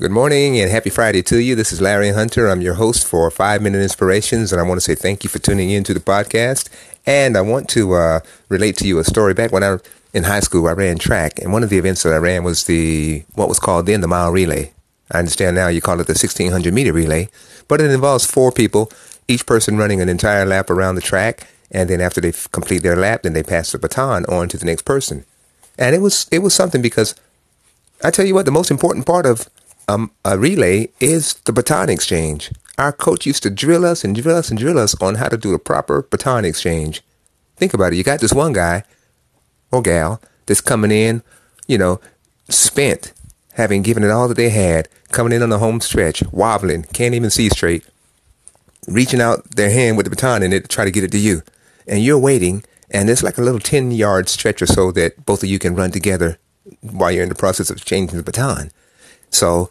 Good morning and happy Friday to you. This is Larry Hunter. I'm your host for Five Minute Inspirations, and I want to say thank you for tuning in to the podcast. And I want to uh, relate to you a story. Back when I in high school, I ran track, and one of the events that I ran was the what was called then the mile relay. I understand now you call it the 1600 meter relay, but it involves four people, each person running an entire lap around the track, and then after they complete their lap, then they pass the baton on to the next person. And it was it was something because I tell you what, the most important part of um, a relay is the baton exchange. Our coach used to drill us and drill us and drill us on how to do a proper baton exchange. Think about it. You got this one guy or gal that's coming in, you know, spent, having given it all that they had, coming in on the home stretch, wobbling, can't even see straight, reaching out their hand with the baton in it to try to get it to you. And you're waiting, and it's like a little 10 yard stretch or so that both of you can run together while you're in the process of changing the baton. So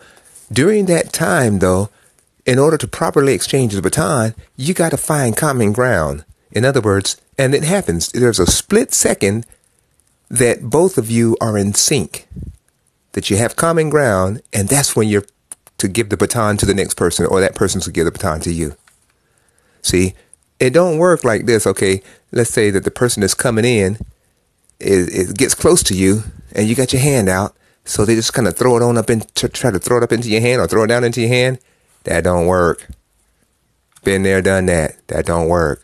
during that time, though, in order to properly exchange the baton, you got to find common ground. In other words, and it happens, there's a split second that both of you are in sync, that you have common ground, and that's when you're to give the baton to the next person or that person to give the baton to you. See, it don't work like this. Okay, let's say that the person that's coming in is, is gets close to you and you got your hand out so they just kind of throw it on up into, try to throw it up into your hand or throw it down into your hand. That don't work. Been there, done that. That don't work.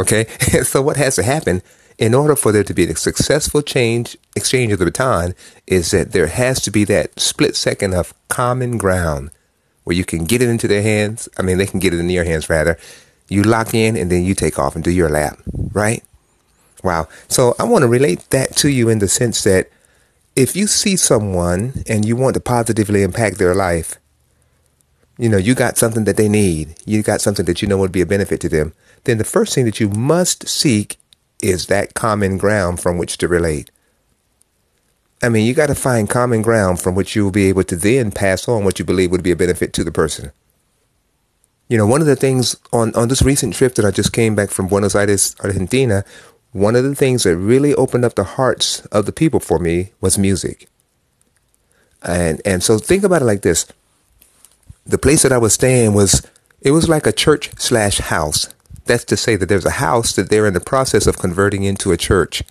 Okay. so what has to happen in order for there to be a successful change, exchange of the baton is that there has to be that split second of common ground where you can get it into their hands. I mean, they can get it in your hands rather. You lock in and then you take off and do your lap, right? Wow. So I want to relate that to you in the sense that if you see someone and you want to positively impact their life, you know, you got something that they need, you got something that you know would be a benefit to them, then the first thing that you must seek is that common ground from which to relate. I mean, you got to find common ground from which you will be able to then pass on what you believe would be a benefit to the person. You know, one of the things on, on this recent trip that I just came back from Buenos Aires, Argentina, one of the things that really opened up the hearts of the people for me was music. And and so think about it like this. The place that I was staying was it was like a church slash house. That's to say that there's a house that they're in the process of converting into a church.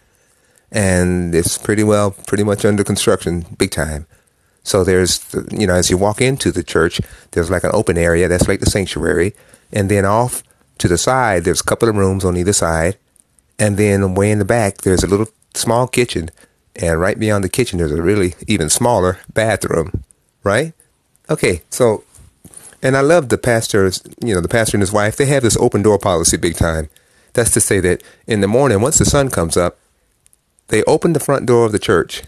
And it's pretty well pretty much under construction, big time. So there's you know, as you walk into the church, there's like an open area, that's like the sanctuary. And then off to the side, there's a couple of rooms on either side and then way in the back, there's a little small kitchen. And right beyond the kitchen, there's a really even smaller bathroom, right? Okay, so, and I love the pastors, you know, the pastor and his wife, they have this open door policy big time. That's to say that in the morning, once the sun comes up, they open the front door of the church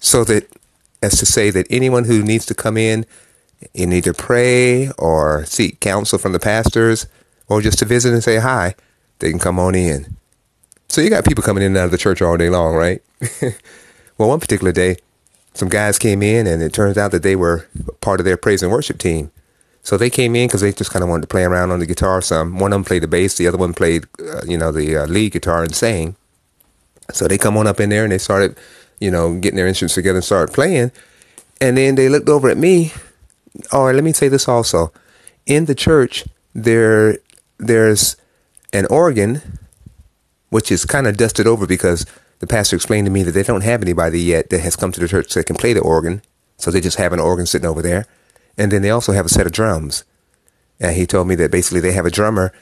so that, as to say that anyone who needs to come in and either pray or seek counsel from the pastors or just to visit and say hi, they can come on in. So you got people coming in and out of the church all day long, right? well, one particular day, some guys came in, and it turns out that they were part of their praise and worship team. So they came in because they just kind of wanted to play around on the guitar some. One of them played the bass, the other one played, uh, you know, the uh, lead guitar and sang. So they come on up in there and they started, you know, getting their instruments together and started playing. And then they looked over at me. All right, let me say this also: in the church, there there's an organ which is kind of dusted over because the pastor explained to me that they don't have anybody yet that has come to the church that can play the organ. So they just have an organ sitting over there. And then they also have a set of drums. And he told me that basically they have a drummer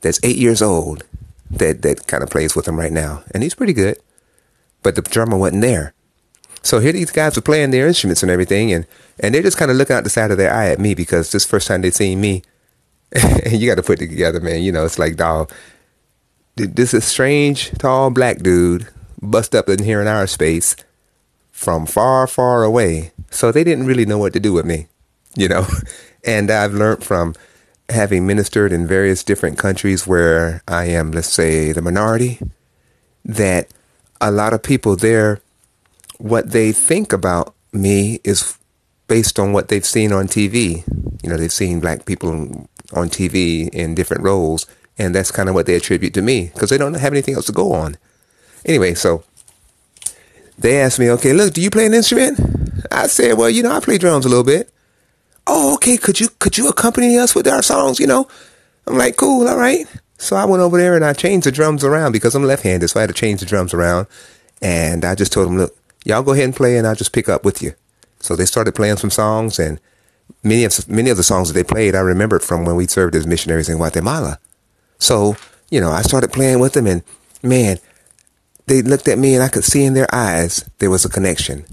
that's eight years old that, that kind of plays with them right now. And he's pretty good. But the drummer wasn't there. So here these guys are playing their instruments and everything, and, and they're just kind of looking out the side of their eye at me because this first time they've seen me, and you got to put it together, man. You know, it's like, dog, this is strange tall black dude bust up in here in our space from far, far away. So they didn't really know what to do with me, you know. And I've learned from having ministered in various different countries where I am, let's say, the minority, that a lot of people there, what they think about me is based on what they've seen on TV. You know, they've seen black people on TV in different roles and that's kind of what they attribute to me because they don't have anything else to go on. Anyway, so they asked me, okay, look, do you play an instrument? I said, well, you know, I play drums a little bit. oh, okay, could you could you accompany us with our songs? You know, I'm like, cool, all right. So I went over there and I changed the drums around because I'm left-handed, so I had to change the drums around. And I just told them, look, y'all go ahead and play, and I'll just pick up with you. So they started playing some songs, and many of many of the songs that they played, I remembered from when we served as missionaries in Guatemala. So you know, I started playing with them, and man, they looked at me, and I could see in their eyes there was a connection.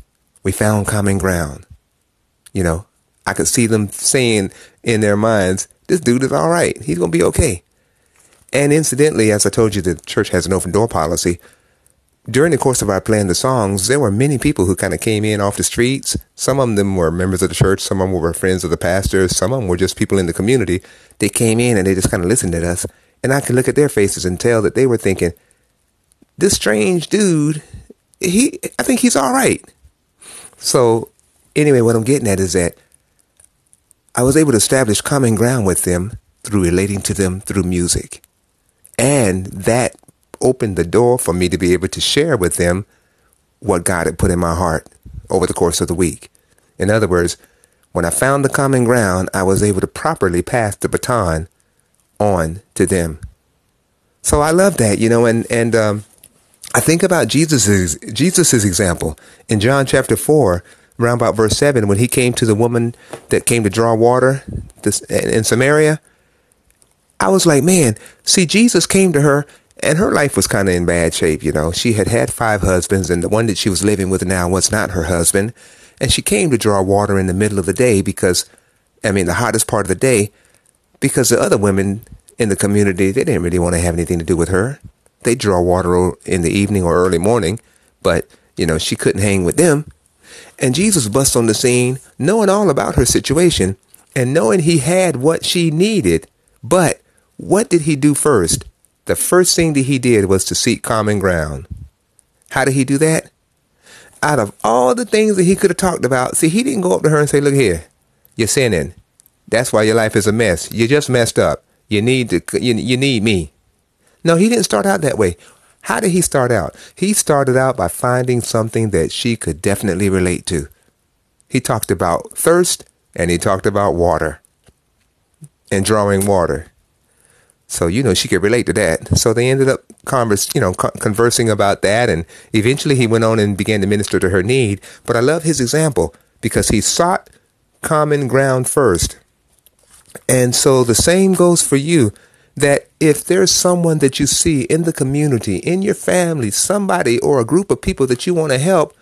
We found common ground. You know, I could see them saying in their minds, "This dude is all right. He's gonna be okay." And incidentally, as I told you, the church has an open door policy during the course of our playing the songs, there were many people who kind of came in off the streets. Some of them were members of the church. Some of them were friends of the pastors. Some of them were just people in the community. They came in and they just kind of listened to us. And I could look at their faces and tell that they were thinking, this strange dude, he, I think he's all right. So anyway, what I'm getting at is that I was able to establish common ground with them through relating to them through music. And that opened the door for me to be able to share with them what God had put in my heart over the course of the week. In other words, when I found the common ground, I was able to properly pass the baton on to them. So I love that, you know, and, and, um, I think about Jesus's, Jesus's example in John chapter four, around about verse seven, when he came to the woman that came to draw water in Samaria. I was like, man, see, Jesus came to her and her life was kind of in bad shape, you know. She had had five husbands, and the one that she was living with now was not her husband. And she came to draw water in the middle of the day because, I mean, the hottest part of the day, because the other women in the community, they didn't really want to have anything to do with her. They draw water in the evening or early morning, but, you know, she couldn't hang with them. And Jesus busts on the scene, knowing all about her situation and knowing he had what she needed. But what did he do first? the first thing that he did was to seek common ground. How did he do that? Out of all the things that he could have talked about, see, he didn't go up to her and say, Look here, you're sinning. That's why your life is a mess. You just messed up. You need to, you, you need me. No, he didn't start out that way. How did he start out? He started out by finding something that she could definitely relate to. He talked about thirst and he talked about water and drawing water. So, you know, she could relate to that. So they ended up converse, you know, conversing about that. And eventually he went on and began to minister to her need. But I love his example because he sought common ground first. And so the same goes for you that if there's someone that you see in the community, in your family, somebody or a group of people that you want to help,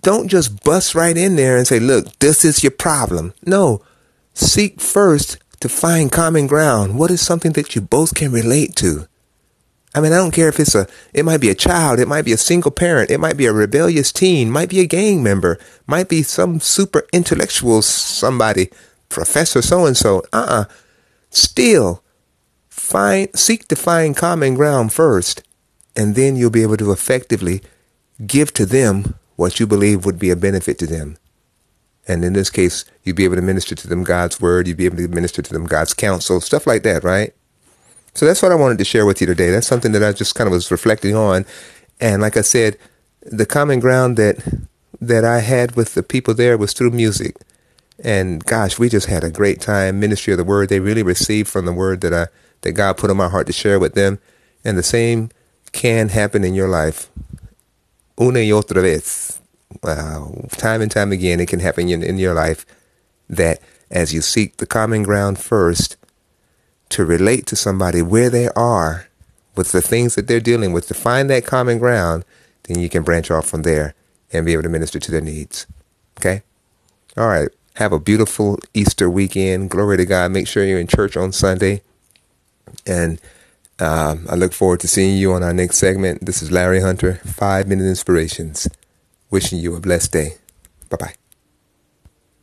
don't just bust right in there and say, look, this is your problem. No, seek first to find common ground. What is something that you both can relate to? I mean, I don't care if it's a, it might be a child, it might be a single parent, it might be a rebellious teen, might be a gang member, might be some super intellectual somebody, professor so and so. Uh uh Still, find, seek to find common ground first, and then you'll be able to effectively give to them what you believe would be a benefit to them. And in this case, you'd be able to minister to them God's word. You'd be able to minister to them God's counsel, stuff like that, right? So that's what I wanted to share with you today. That's something that I just kind of was reflecting on. And like I said, the common ground that that I had with the people there was through music. And gosh, we just had a great time. Ministry of the Word. They really received from the word that I that God put on my heart to share with them. And the same can happen in your life. Una y otra vez uh, time and time again, it can happen in, in your life that as you seek the common ground first, to relate to somebody where they are with the things that they're dealing with, to find that common ground, then you can branch off from there and be able to minister to their needs. Okay? All right. Have a beautiful Easter weekend. Glory to God. Make sure you're in church on Sunday. And um, I look forward to seeing you on our next segment. This is Larry Hunter, Five Minute Inspirations. Wishing you a blessed day. Bye bye.